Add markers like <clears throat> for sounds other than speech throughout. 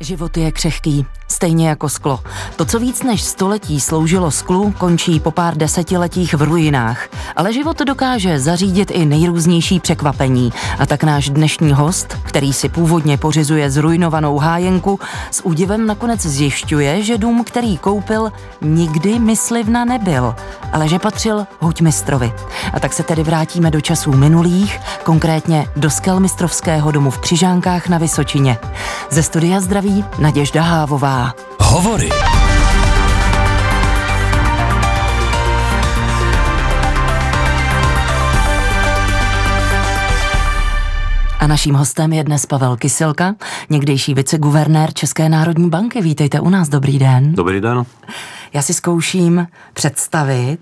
Život je křehký, stejně jako sklo. To, co víc než století sloužilo sklu, končí po pár desetiletích v ruinách. Ale život dokáže zařídit i nejrůznější překvapení. A tak náš dnešní host, který si původně pořizuje zrujnovanou hájenku, s údivem nakonec zjišťuje, že dům, který koupil, nikdy myslivna nebyl, ale že patřil houťmistrovi. A tak se tedy vrátíme do časů minulých, konkrétně do Skelmistrovského domu v Křižánkách na Vysočině. Ze studia zdraví Naděžda Hávová. Hovory. A naším hostem je dnes Pavel Kysilka, někdejší viceguvernér České národní banky. Vítejte u nás, dobrý den. Dobrý den. Já si zkouším představit,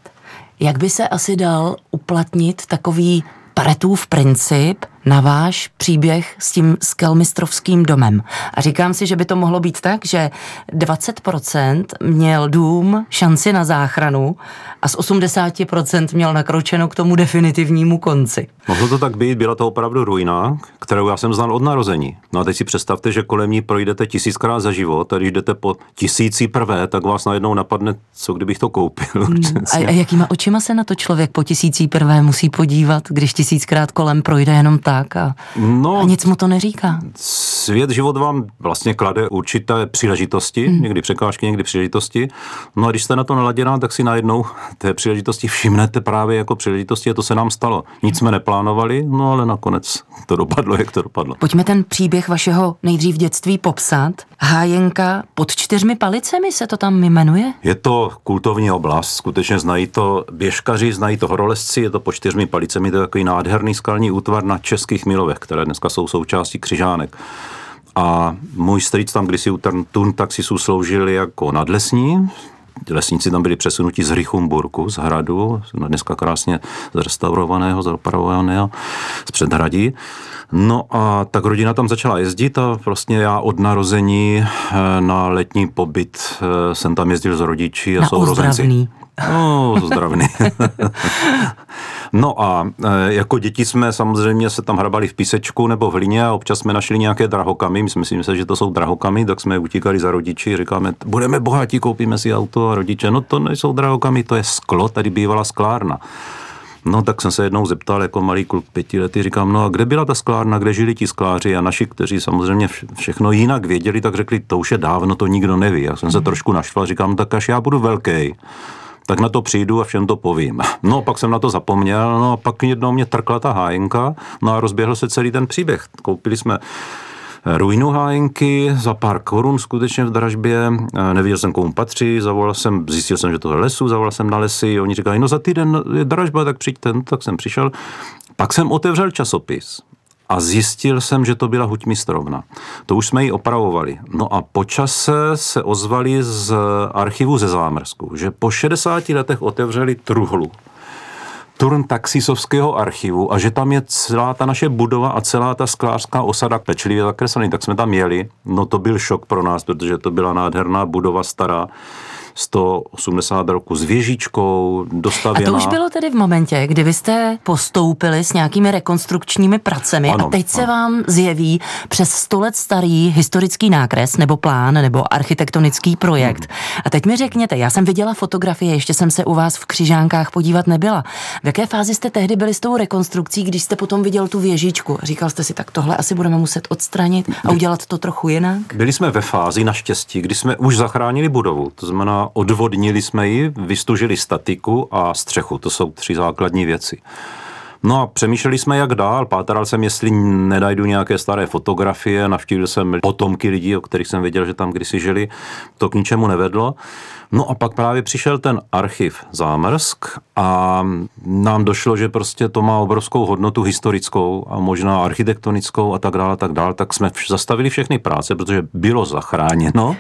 jak by se asi dal uplatnit takový Paretův princip váš příběh s tím skelmistrovským domem. A říkám si, že by to mohlo být tak, že 20% měl dům šanci na záchranu a z 80% měl nakročeno k tomu definitivnímu konci. Mohlo to tak být, byla to opravdu ruina, kterou já jsem znal od narození. No a teď si představte, že kolem ní projdete tisíckrát za život a když jdete po tisící prvé, tak vás najednou napadne, co kdybych to koupil. Hmm. <laughs> A, a jakýma očima se na to člověk po tisící prvé musí podívat, když tisíckrát kolem projde jenom tak a, no, a nic mu to neříká? Svět, život vám vlastně klade určité příležitosti, hmm. někdy překážky, někdy příležitosti. No a když jste na to naladěná, tak si najednou té příležitosti všimnete právě jako příležitosti a to se nám stalo. Nic jsme neplánovali, no ale nakonec to dopadlo, jak to dopadlo. Pojďme ten příběh vašeho nejdřív dětství popsat. Hájenka pod čtyřmi palicemi se to tam jmenuje? Je to kultovní oblast, skutečně znají to běžkaři, znají to horolezci, je to pod čtyřmi palicemi, to je takový nádherný skalní útvar na českých milovech, které dneska jsou součástí křižánek. A můj strýc tam kdysi u Tun taxisu sloužili jako nadlesní, lesníci tam byli přesunuti z Richumburku, z hradu, dneska krásně zrestaurovaného, zoparovaného, z předhradí. No a tak rodina tam začala jezdit a vlastně já od narození eh, na letní pobyt eh, jsem tam jezdil s rodiči a na sourozenci. No, zdravný. <laughs> <laughs> no a e, jako děti jsme samozřejmě se tam hrabali v písečku nebo v hlině a občas jsme našli nějaké drahokamy. My jsme si mysleli, že to jsou drahokamy, tak jsme utíkali za rodiči. Říkáme, budeme bohatí, koupíme si auto a rodiče, no to nejsou drahokamy, to je sklo, tady bývala sklárna. No tak jsem se jednou zeptal jako malý kluk pěti lety, říkám, no a kde byla ta sklárna, kde žili ti skláři a naši, kteří samozřejmě všechno jinak věděli, tak řekli, to už je dávno, to nikdo neví. Já jsem se mhm. trošku naštval, říkám, tak až já budu velký, tak na to přijdu a všem to povím. No, pak jsem na to zapomněl, no a pak jednou mě trkla ta hájenka, no a rozběhl se celý ten příběh. Koupili jsme ruinu hájenky za pár korun skutečně v dražbě. Nevěděl jsem, komu patří, zavolal jsem, zjistil jsem, že to je lesu, zavolal jsem na lesy, oni říkají, no za týden je dražba, tak přijďte, no, tak jsem přišel. Pak jsem otevřel časopis a zjistil jsem, že to byla huť mistrovna. To už jsme ji opravovali. No a po čase se ozvali z archivu ze Zámrsku, že po 60 letech otevřeli truhlu turn taxisovského archivu a že tam je celá ta naše budova a celá ta sklářská osada pečlivě zakreslený, tak jsme tam jeli. No to byl šok pro nás, protože to byla nádherná budova stará 180 roku s věžičkou, dostavěná. A to už bylo tedy v momentě, kdy vy jste postoupili s nějakými rekonstrukčními pracemi ano, a teď ano. se vám zjeví přes 100 let starý historický nákres nebo plán nebo architektonický projekt. Hmm. A teď mi řekněte, já jsem viděla fotografie, ještě jsem se u vás v Křižánkách podívat nebyla. V jaké fázi jste tehdy byli s tou rekonstrukcí, když jste potom viděl tu věžičku? Říkal jste si, tak tohle asi budeme muset odstranit a udělat to trochu jinak? Byli jsme ve fázi naštěstí, kdy jsme už zachránili budovu, to znamená odvodnili jsme ji, vystužili statiku a střechu. To jsou tři základní věci. No a přemýšleli jsme, jak dál. Pátral jsem, jestli nenajdu nějaké staré fotografie, navštívil jsem potomky lidí, o kterých jsem věděl, že tam kdysi žili. To k ničemu nevedlo. No a pak právě přišel ten archiv Zámrsk a nám došlo, že prostě to má obrovskou hodnotu historickou a možná architektonickou a tak dále, a tak dále. Tak jsme zastavili všechny práce, protože bylo zachráněno.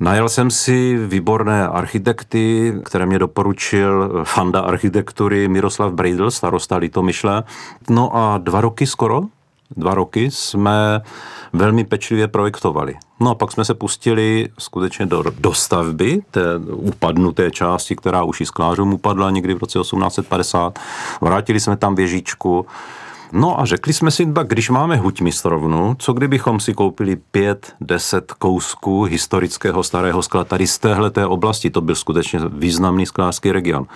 Najel jsem si výborné architekty, které mě doporučil fanda architektury Miroslav Breidl, starosta Litomyšle. No a dva roky skoro, dva roky jsme velmi pečlivě projektovali. No a pak jsme se pustili skutečně do dostavby té upadnuté části, která už i sklářům upadla někdy v roce 1850. Vrátili jsme tam věžičku, No a řekli jsme si, tak když máme huť mistrovnu, co kdybychom si koupili pět, deset kousků historického starého skla tady z téhleté oblasti, to byl skutečně významný sklářský region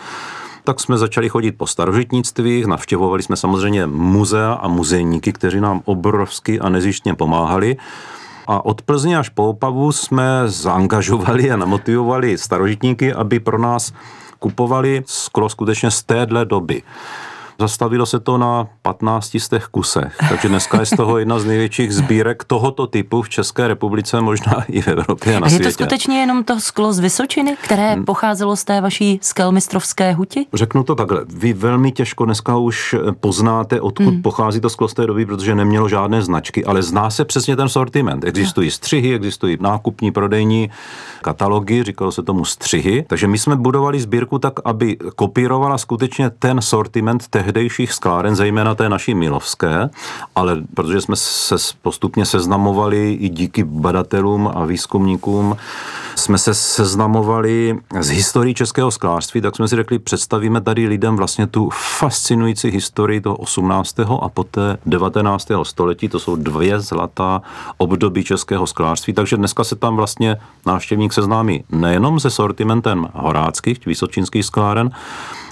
tak jsme začali chodit po starožitnictví, navštěvovali jsme samozřejmě muzea a muzejníky, kteří nám obrovsky a nezištně pomáhali. A od Plzně až po Opavu jsme zaangažovali a namotivovali starožitníky, aby pro nás kupovali sklo skutečně z téhle doby. Zastavilo se to na 15 z těch kusech, takže dneska je z toho jedna z největších sbírek tohoto typu v České republice, možná i v Evropě a na a je světě. to skutečně jenom to sklo z Vysočiny, které hmm. pocházelo z té vaší skelmistrovské huti? Řeknu to takhle. Vy velmi těžko dneska už poznáte, odkud hmm. pochází to sklo z té doby, protože nemělo žádné značky, ale zná se přesně ten sortiment. Existují střihy, existují nákupní, prodejní katalogy, říkalo se tomu střihy. Takže my jsme budovali sbírku tak, aby kopírovala skutečně ten sortiment tehdy tehdejších skláren, zejména té naší Milovské, ale protože jsme se postupně seznamovali i díky badatelům a výzkumníkům, jsme se seznamovali s historií českého sklářství, tak jsme si řekli, představíme tady lidem vlastně tu fascinující historii toho 18. a poté 19. století. To jsou dvě zlatá období českého sklářství, takže dneska se tam vlastně návštěvník seznámí nejenom se sortimentem horáckých, vysočínských skláren,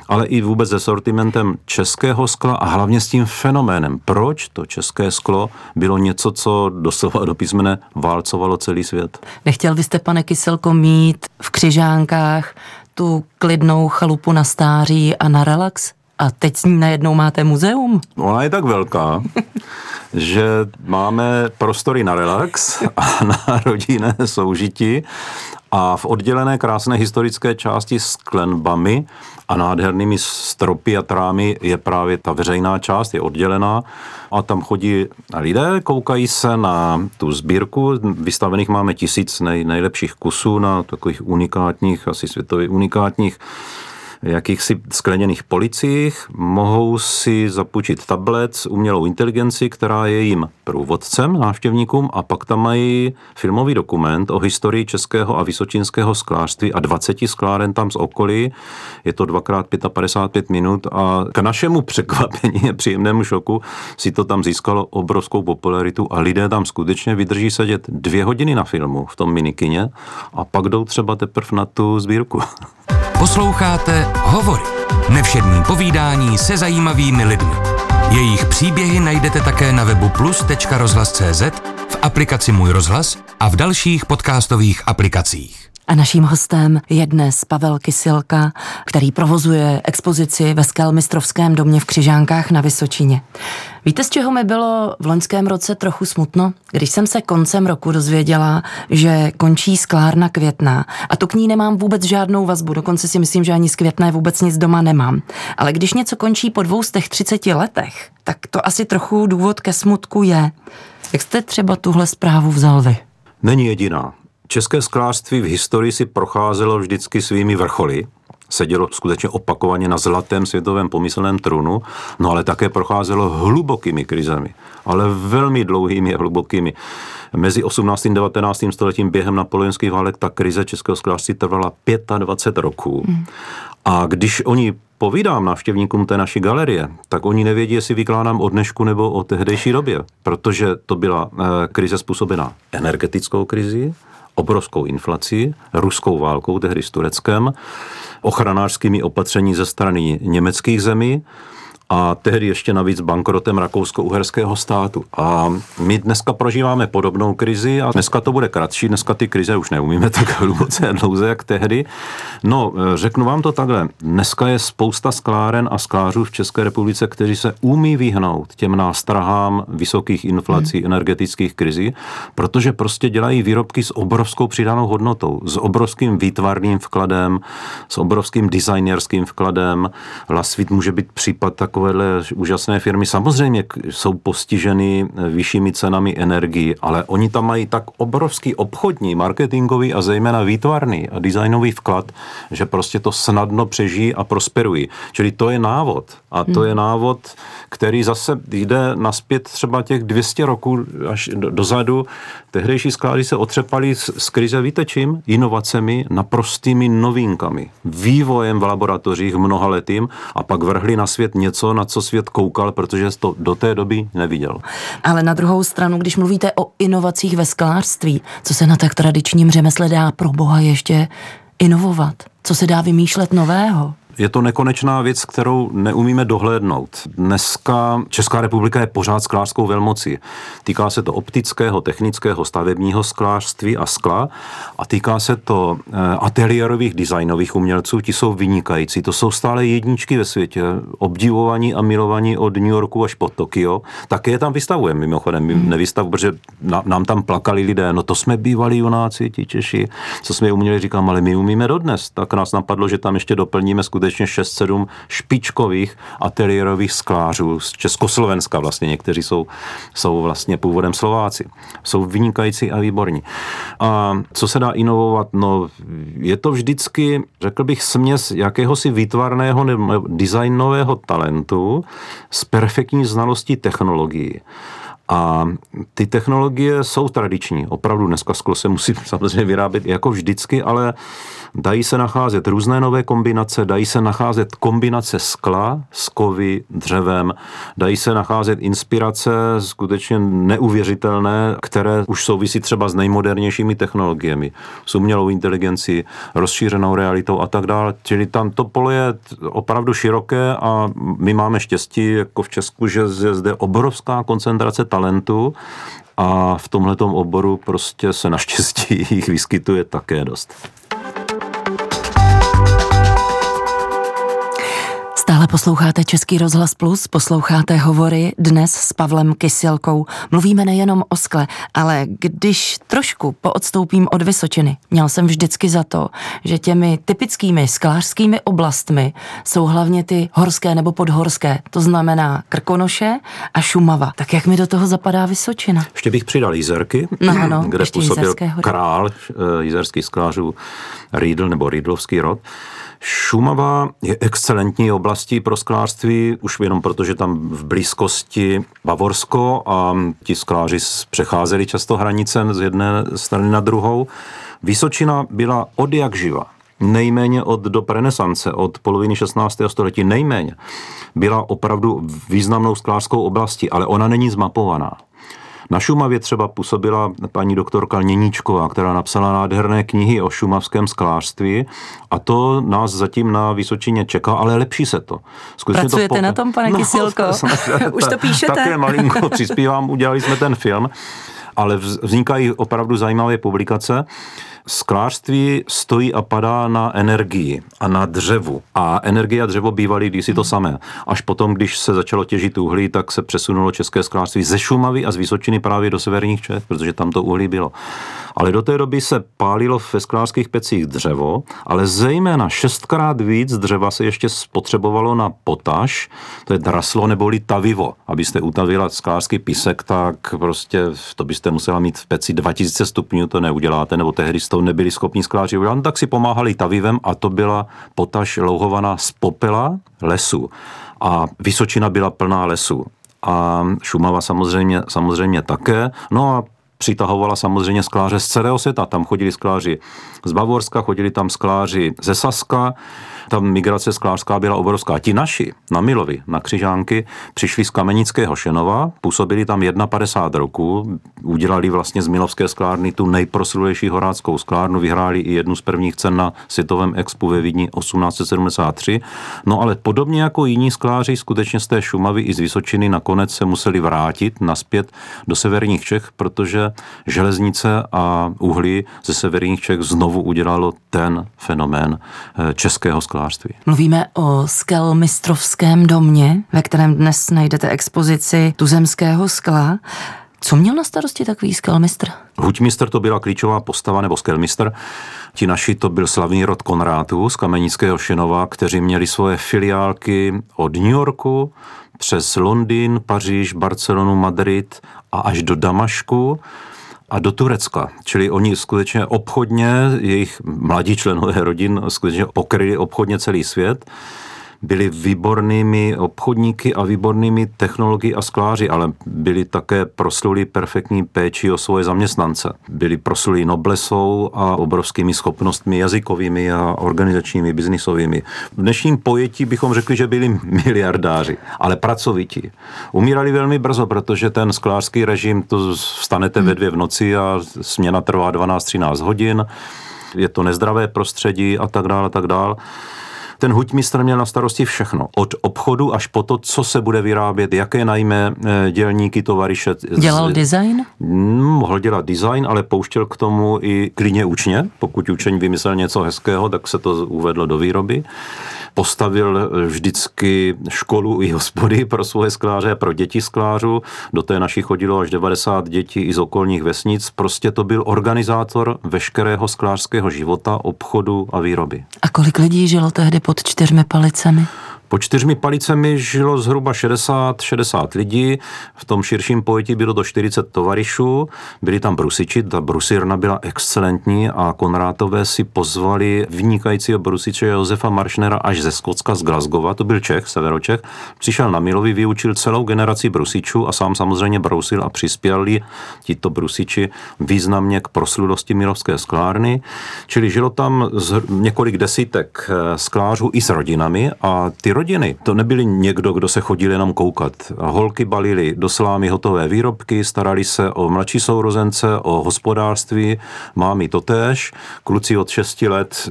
ale i vůbec se sortimentem českého skla a hlavně s tím fenoménem, proč to české sklo bylo něco, co doslova do písmene válcovalo celý svět. Nechtěl byste, pane Kyselko, mít v Křižánkách tu klidnou chalupu na stáří a na relax? A teď s ní najednou máte muzeum? Ona je tak velká, <laughs> že máme prostory na relax a na rodinné soužití a v oddělené krásné historické části s klenbami a nádhernými stropy a trámy je právě ta veřejná část, je oddělená a tam chodí lidé, koukají se na tu sbírku, vystavených máme tisíc nej, nejlepších kusů na takových unikátních, asi světově unikátních jakýchsi skleněných policiích, mohou si zapůjčit tablet s umělou inteligenci, která je jim průvodcem návštěvníkům a pak tam mají filmový dokument o historii českého a vysočínského sklářství a 20 skláren tam z okolí. Je to dvakrát 55 minut a k našemu překvapení a příjemnému šoku si to tam získalo obrovskou popularitu a lidé tam skutečně vydrží sedět dvě hodiny na filmu v tom minikině a pak jdou třeba teprve na tu sbírku. <laughs> Posloucháte Hovory. Nevšední povídání se zajímavými lidmi. Jejich příběhy najdete také na webu plus.rozhlas.cz, v aplikaci Můj rozhlas a v dalších podcastových aplikacích. A naším hostem je dnes Pavel Kysilka, který provozuje expozici ve Skelmistrovském domě v Křižánkách na Vysočině. Víte, z čeho mi bylo v loňském roce trochu smutno? Když jsem se koncem roku dozvěděla, že končí sklárna Květná a to k ní nemám vůbec žádnou vazbu, dokonce si myslím, že ani z Květné vůbec nic doma nemám. Ale když něco končí po dvou z těch 30 letech, tak to asi trochu důvod ke smutku je. Jak jste třeba tuhle zprávu vzal vy? Není jediná. České sklářství v historii si procházelo vždycky svými vrcholy, sedělo skutečně opakovaně na zlatém světovém pomyslném trůnu, no ale také procházelo hlubokými krizemi, ale velmi dlouhými a hlubokými. Mezi 18. a 19. stoletím během napoleonských válek ta krize českého sklářství trvala 25 roků. Hmm. A když oni povídám návštěvníkům té naší galerie, tak oni nevědí, jestli vykládám o dnešku nebo o tehdejší době, protože to byla eh, krize způsobená energetickou krizi, obrovskou inflací, ruskou válkou, tehdy s Tureckem, ochranářskými opatření ze strany německých zemí, a tehdy ještě navíc bankrotem rakousko-uherského státu. A my dneska prožíváme podobnou krizi a dneska to bude kratší, dneska ty krize už neumíme tak hluboce a dlouze jak tehdy. No, řeknu vám to takhle, dneska je spousta skláren a sklářů v České republice, kteří se umí vyhnout těm nástrahám vysokých inflací, hmm. energetických krizí, protože prostě dělají výrobky s obrovskou přidanou hodnotou, s obrovským výtvarným vkladem, s obrovským designerským vkladem. Lasvit může být případ tak takovéhle úžasné firmy samozřejmě jsou postiženy vyššími cenami energii, ale oni tam mají tak obrovský obchodní, marketingový a zejména výtvarný a designový vklad, že prostě to snadno přežijí a prosperují. Čili to je návod. A to hmm. je návod, který zase jde naspět třeba těch 200 roků až dozadu. Tehdejší sklády se otřepali z, z krize, víte čím? Inovacemi, naprostými novinkami, vývojem v laboratořích mnoha letým a pak vrhli na svět něco, něco, na co svět koukal, protože to do té doby neviděl. Ale na druhou stranu, když mluvíte o inovacích ve sklářství, co se na tak tradičním řemesle dá pro boha ještě inovovat? Co se dá vymýšlet nového? Je to nekonečná věc, kterou neumíme dohlédnout. Dneska Česká republika je pořád sklářskou velmocí. Týká se to optického, technického, stavebního sklářství a skla a týká se to eh, ateliérových designových umělců, ti jsou vynikající. To jsou stále jedničky ve světě, obdivovaní a milovaní od New Yorku až po Tokio. Také je tam vystavujeme mimochodem, my hmm. nevystavu, protože nám tam plakali lidé, no to jsme bývali junáci, ti Češi, co jsme uměli, říkám, ale my umíme dodnes. Tak nás napadlo, že tam ještě doplníme skutečně skutečně 6-7 špičkových ateliérových sklářů z Československa vlastně, někteří jsou, jsou vlastně původem Slováci. Jsou vynikající a výborní. A co se dá inovovat? No, je to vždycky, řekl bych, směs jakéhosi výtvarného nebo designového talentu s perfektní znalostí technologií. A ty technologie jsou tradiční. Opravdu dneska sklo se musí <laughs> samozřejmě vyrábět jako vždycky, ale dají se nacházet různé nové kombinace, dají se nacházet kombinace skla s kovy, dřevem, dají se nacházet inspirace skutečně neuvěřitelné, které už souvisí třeba s nejmodernějšími technologiemi, s umělou inteligencí, rozšířenou realitou a tak dále. Čili tam to pole je opravdu široké a my máme štěstí jako v Česku, že je zde obrovská koncentrace talentu a v tomhletom oboru prostě se naštěstí <laughs> jich vyskytuje také dost. Stále posloucháte Český rozhlas Plus, posloucháte hovory dnes s Pavlem Kysilkou. Mluvíme nejenom o skle, ale když trošku poodstoupím od Vysočiny, měl jsem vždycky za to, že těmi typickými sklářskými oblastmi jsou hlavně ty horské nebo podhorské, to znamená Krkonoše a Šumava. Tak jak mi do toho zapadá Vysočina? Ještě bych přidal Jizerky, no, no, <clears throat> kde působil král eh, jizerských sklářů Riedl nebo Riedlovský rod. Šumava je excelentní oblastí pro sklářství, už jenom proto, že tam v blízkosti Bavorsko a ti skláři přecházeli často hranice z jedné strany na druhou. Vysočina byla od jak živa nejméně od do renesance, od poloviny 16. století nejméně, byla opravdu významnou sklářskou oblastí, ale ona není zmapovaná. Na Šumavě třeba působila paní doktorka Něníčková, která napsala nádherné knihy o šumavském sklářství a to nás zatím na Vysočině čeká, ale lepší se to. Skutečně Pracujete to po... na tom, pane no, Kysilko? <laughs> Už to <laughs> píšete? Také malinko přispívám, udělali jsme ten film, ale vznikají opravdu zajímavé publikace sklářství stojí a padá na energii a na dřevu. A energie a dřevo bývaly kdysi to samé. Až potom, když se začalo těžit uhlí, tak se přesunulo české sklářství ze Šumavy a z Vysočiny právě do severních Čech, protože tam to uhlí bylo. Ale do té doby se pálilo ve sklářských pecích dřevo, ale zejména šestkrát víc dřeva se ještě spotřebovalo na potaž, to je draslo neboli tavivo. Abyste utavila sklářský písek, tak prostě to byste musela mít v peci 2000 stupňů, to neuděláte, nebo tehdy to nebyli schopni skláři udělat, no, tak si pomáhali tavivem a to byla potaž louhovaná z popela lesu. A Vysočina byla plná lesu a Šumava samozřejmě, samozřejmě také. No a přitahovala samozřejmě skláře z celého světa. Tam chodili skláři z Bavorska, chodili tam skláři ze Saska, ta migrace sklářská byla obrovská. Ti naši na Milovi, na Křižánky, přišli z Kamenického Šenova, působili tam 51 roku, udělali vlastně z Milovské sklárny tu nejproslulejší horáckou sklárnu, vyhráli i jednu z prvních cen na světovém expu ve Vídni 1873. No ale podobně jako jiní skláři, skutečně z té Šumavy i z Vysočiny nakonec se museli vrátit naspět do severních Čech, protože železnice a uhlí ze severních Čech znovu udělalo ten fenomén eh, českého sklářství sklářství. Mluvíme o skelmistrovském domě, ve kterém dnes najdete expozici tuzemského skla. Co měl na starosti takový skelmistr? Huťmistr to byla klíčová postava, nebo skelmistr. Ti naši to byl slavný rod Konrátů z Kamenického Šenova, kteří měli svoje filiálky od New Yorku přes Londýn, Paříž, Barcelonu, Madrid a až do Damašku a do Turecka. Čili oni skutečně obchodně, jejich mladí členové rodin skutečně pokryli obchodně celý svět. Byli výbornými obchodníky a výbornými technologi a skláři, ale byli také prosluli perfektní péči o svoje zaměstnance. Byli prosluli noblesou a obrovskými schopnostmi jazykovými a organizačními, biznisovými. V dnešním pojetí bychom řekli, že byli <laughs> miliardáři, ale pracovití. Umírali velmi brzo, protože ten sklářský režim, to vstanete ve dvě v noci a směna trvá 12-13 hodin, je to nezdravé prostředí a tak dále, a tak dále. Ten huťmistr měl na starosti všechno. Od obchodu až po to, co se bude vyrábět, jaké najme eh, dělníky, tovariše. Dělal design? Mm, mohl dělat design, ale pouštěl k tomu i klidně učně. Pokud učeň vymyslel něco hezkého, tak se to uvedlo do výroby postavil vždycky školu i hospody <laughs> pro svoje skláře a pro děti sklářů. Do té naší chodilo až 90 dětí i z okolních vesnic. Prostě to byl organizátor veškerého sklářského života, obchodu a výroby. A kolik lidí žilo tehdy pod čtyřmi palicemi? Po čtyřmi palicemi žilo zhruba 60-60 lidí, v tom širším pojetí bylo to 40 tovarišů, byli tam brusiči, ta brusírna byla excelentní a Konrátové si pozvali vynikajícího brusiče Josefa Maršnera až ze Skotska, z Glasgowa, to byl Čech, severočech, přišel na Milovi, vyučil celou generaci brusičů a sám samozřejmě brousil a přispěli tito brusiči významně k prosludosti Milovské sklárny, čili žilo tam několik desítek eh, sklářů i s rodinami a ty rodiny. To nebyli někdo, kdo se chodil jenom koukat. Holky balili do slámy hotové výrobky, starali se o mladší sourozence, o hospodářství, mámy totéž, kluci od 6 let,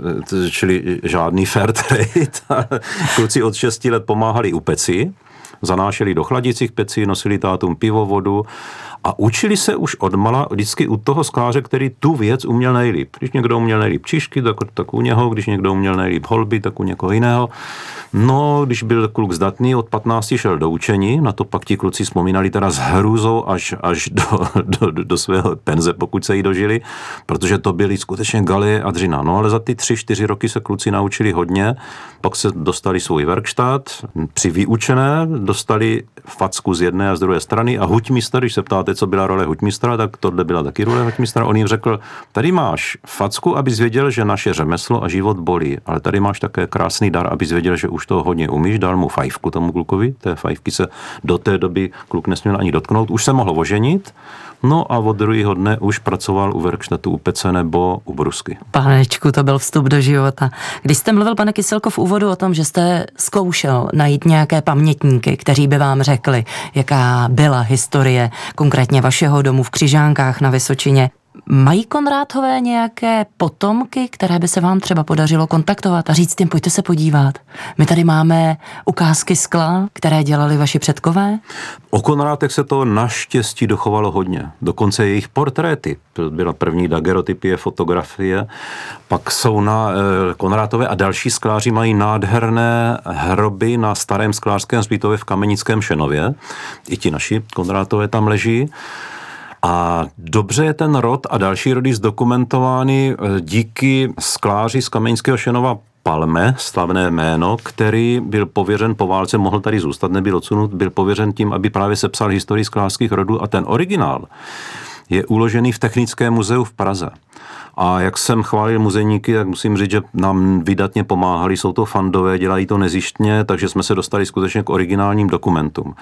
čili žádný fair trade, <laughs> kluci od 6 let pomáhali u peci, zanášeli do chladicích pecí, nosili tátům pivo, vodu a učili se už odmala vždycky u toho skláře, který tu věc uměl nejlíp. Když někdo uměl nejlíp čišky, tak, tak u něho, když někdo uměl nejlíp holby, tak u někoho jiného. No, když byl kluk zdatný, od 15 šel do učení, na to pak ti kluci vzpomínali teda s hrůzou až, až <laughs> do, do, do svého penze, pokud se jí dožili, protože to byly skutečně galie a dřina. No ale za ty tři, čtyři roky se kluci naučili hodně, pak se dostali svůj werkštát, při vyučené dostali facku z jedné a z druhé strany a huťmistr, když se ptáte, co byla role huťmistra, tak tohle byla taky role huťmistra. On jim řekl, tady máš facku, abys věděl, že naše řemeslo a život bolí, ale tady máš také krásný dar, abys věděl, že už toho hodně umíš, dal mu fajfku tomu klukovi, té fajfky se do té doby kluk nesměl ani dotknout, už se mohl oženit, No a od druhého dne už pracoval u Werkštatu u Pece nebo u Brusky. Panečku, to byl vstup do života. Když jste mluvil, pane Kyselko, v úvodu o tom, že jste zkoušel najít nějaké pamětníky, kteří by vám řekli, jaká byla historie konkrétně vašeho domu v Křižánkách na Vysočině, Mají Konrádové nějaké potomky, které by se vám třeba podařilo kontaktovat a říct jim, pojďte se podívat. My tady máme ukázky skla, které dělali vaši předkové? O Konrádech se to naštěstí dochovalo hodně. Dokonce jejich portréty. Byla první dagerotypie, fotografie. Pak jsou na eh, Konrátové a další skláři mají nádherné hroby na starém sklářském zpítově v Kamenickém Šenově. I ti naši Konrátové tam leží. A dobře je ten rod a další rody zdokumentovány eh, díky skláři z Kameňského Šenova Palme, slavné jméno, který byl pověřen po válce, mohl tady zůstat, nebyl odsunut, byl pověřen tím, aby právě sepsal historii sklářských rodů a ten originál je uložený v Technickém muzeu v Praze. A jak jsem chválil muzejníky, tak musím říct, že nám vydatně pomáhali, jsou to fandové, dělají to nezištně, takže jsme se dostali skutečně k originálním dokumentům.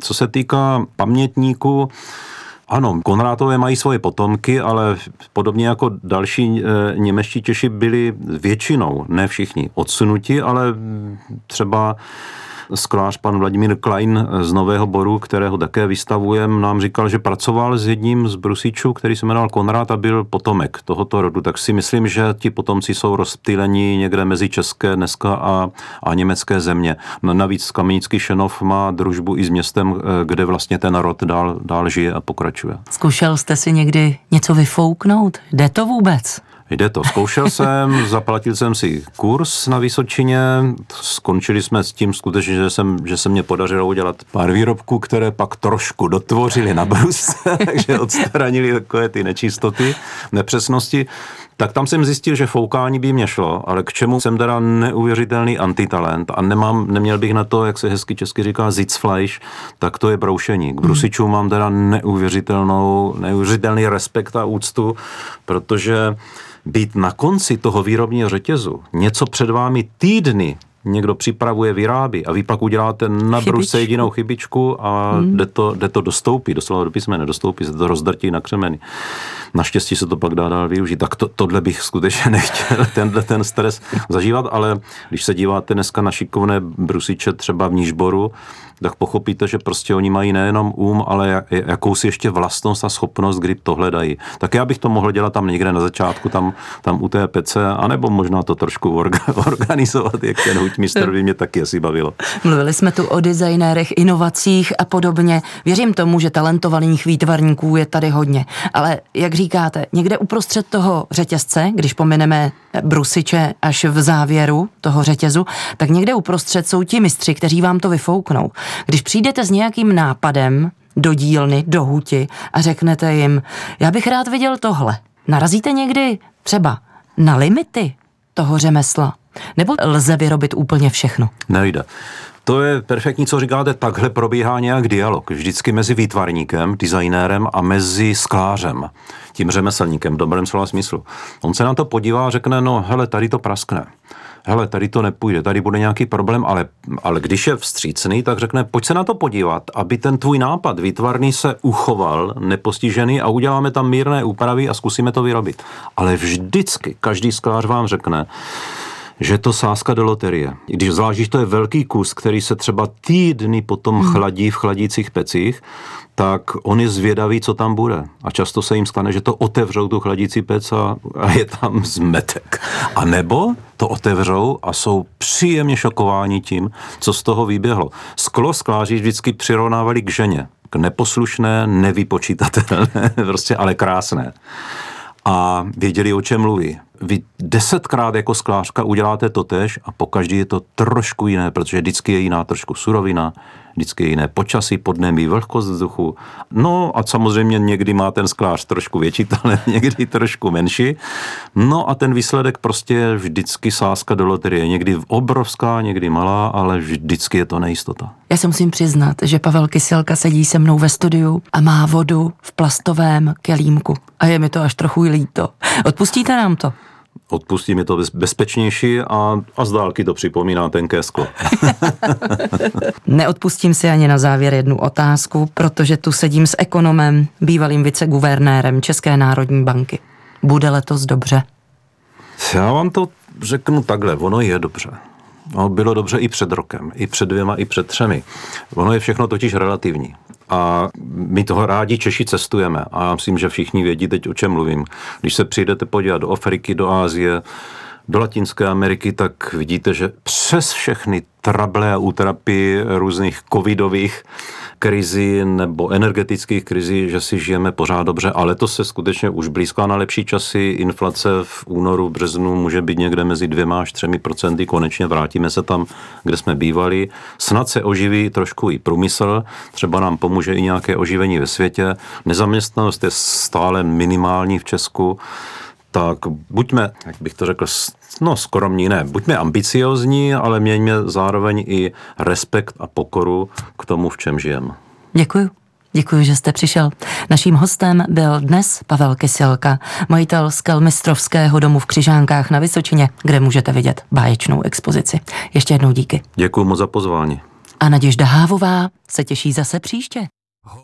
Co se týká pamětníků, ano, Konrátové mají svoje potomky, ale podobně jako další e, němečtí Češi byli většinou, ne všichni, odsunuti, ale třeba sklář pan Vladimír Klein z Nového Boru, kterého také vystavujeme, nám říkal, že pracoval s jedním z brusičů, který se jmenoval Konrad a byl potomek tohoto rodu. Tak si myslím, že ti potomci jsou rozptýlení někde mezi české dneska a, a německé země. No, navíc Kamenický Šenov má družbu i s městem, eh, kde vlastně ten rod dál, dál žije a pokračuje. Zkušel jste si někdy něco vyfouknout? Jde to vůbec? Jde to. Zkoušel jsem, <laughs> zaplatil jsem si kurz na Vysočině, skončili jsme s tím skutečně, že, jsem, že se mě podařilo udělat pár výrobků, které pak trošku dotvořili na brus, <laughs> takže odstranili takové ty nečistoty, nepřesnosti. Tak tam jsem zjistil, že foukání by mě šlo, ale k čemu jsem teda neuvěřitelný antitalent a nemám, neměl bych na to, jak se hezky česky říká, zitzfleisch, tak to je broušení. K brusičům mám teda neuvěřitelnou, neuvěřitelný respekt a úctu, protože být na konci toho výrobního řetězu, něco před vámi týdny někdo připravuje, vyrábí a vy pak uděláte na bruse jedinou chybičku a hmm. jde, to, jde to dostoupí, doslova do písmene, dostoupí se to rozdrtí na křemeny. Naštěstí se to pak dá dál využít. Tak to, tohle bych skutečně <laughs> nechtěl, tenhle ten stres zažívat, ale když se díváte dneska na šikovné brusiče třeba v Nížboru, tak pochopíte, že prostě oni mají nejenom um, ale jakousi ještě vlastnost a schopnost, kdy to dají. Tak já bych to mohl dělat tam někde na začátku, tam, tam u té pece, anebo možná to trošku orga, <laughs> organizovat, jak ten huťmistr by mě taky asi bavilo. Mluvili jsme tu o designérech, inovacích a podobně. Věřím tomu, že talentovaných výtvarníků je tady hodně. Ale jak někde uprostřed toho řetězce, když pomineme brusiče až v závěru toho řetězu, tak někde uprostřed jsou ti mistři, kteří vám to vyfouknou. Když přijdete s nějakým nápadem do dílny, do huti a řeknete jim, já bych rád viděl tohle, narazíte někdy třeba na limity toho řemesla? Nebo lze vyrobit úplně všechno? Nejde. To je perfektní, co říkáte, takhle probíhá nějak dialog. Vždycky mezi výtvarníkem, designérem a mezi sklářem, tím řemeslníkem v dobrém slova smyslu. On se na to podívá a řekne, no hele, tady to praskne hele, tady to nepůjde, tady bude nějaký problém, ale, ale když je vstřícný, tak řekne, pojď se na to podívat, aby ten tvůj nápad výtvarný se uchoval, nepostižený a uděláme tam mírné úpravy a zkusíme to vyrobit. Ale vždycky každý sklář vám řekne, že to sázka do loterie. Když zvlášť, když to je velký kus, který se třeba týdny potom hmm. chladí v chladících pecích, tak on je zvědavý, co tam bude. A často se jim stane, že to otevřou tu chladící pec a, a je tam zmetek. A nebo to otevřou a jsou příjemně šokováni tím, co z toho vyběhlo. Sklo skláří vždycky přirovnávali k ženě. K neposlušné, nevypočítatelné, <laughs> prostě ale krásné a věděli, o čem mluví. Vy desetkrát jako sklářka uděláte to tež a po každý je to trošku jiné, protože vždycky je jiná trošku surovina, vždycky jiné počasí, podnebí, vlhkost vzduchu. No a samozřejmě někdy má ten sklář trošku větší talent, <laughs> někdy trošku menší. No a ten výsledek prostě je vždycky sázka do loterie. Někdy obrovská, někdy malá, ale vždycky je to nejistota. Já se musím přiznat, že Pavel Kysilka sedí se mnou ve studiu a má vodu v plastovém kelímku. A je mi to až trochu líto. Odpustíte nám to? Odpustí mi to bezpečnější a, a z dálky to připomíná tenké sklo. <laughs> Neodpustím si ani na závěr jednu otázku, protože tu sedím s ekonomem, bývalým viceguvernérem České národní banky. Bude letos dobře? Já vám to řeknu takhle, ono je dobře. No, bylo dobře i před rokem, i před dvěma, i před třemi. Ono je všechno totiž relativní. A my toho rádi Češi cestujeme. A já myslím, že všichni vědí teď, o čem mluvím. Když se přijdete podívat do Afriky, do Ázie, do Latinské Ameriky, tak vidíte, že přes všechny trable a útrapy různých covidových krizi nebo energetických krizí, že si žijeme pořád dobře, ale to se skutečně už blízká na lepší časy. Inflace v únoru, březnu může být někde mezi dvěma až třemi procenty. Konečně vrátíme se tam, kde jsme bývali. Snad se oživí trošku i průmysl, třeba nám pomůže i nějaké oživení ve světě. Nezaměstnanost je stále minimální v Česku tak buďme, jak bych to řekl, no skromní ne, buďme ambiciozní, ale mějme zároveň i respekt a pokoru k tomu, v čem žijeme. Děkuji. Děkuji, že jste přišel. Naším hostem byl dnes Pavel Kysilka, majitel Skelmistrovského domu v Křižánkách na Vysočině, kde můžete vidět báječnou expozici. Ještě jednou díky. Děkuji moc za pozvání. A Naděžda Hávová se těší zase příště.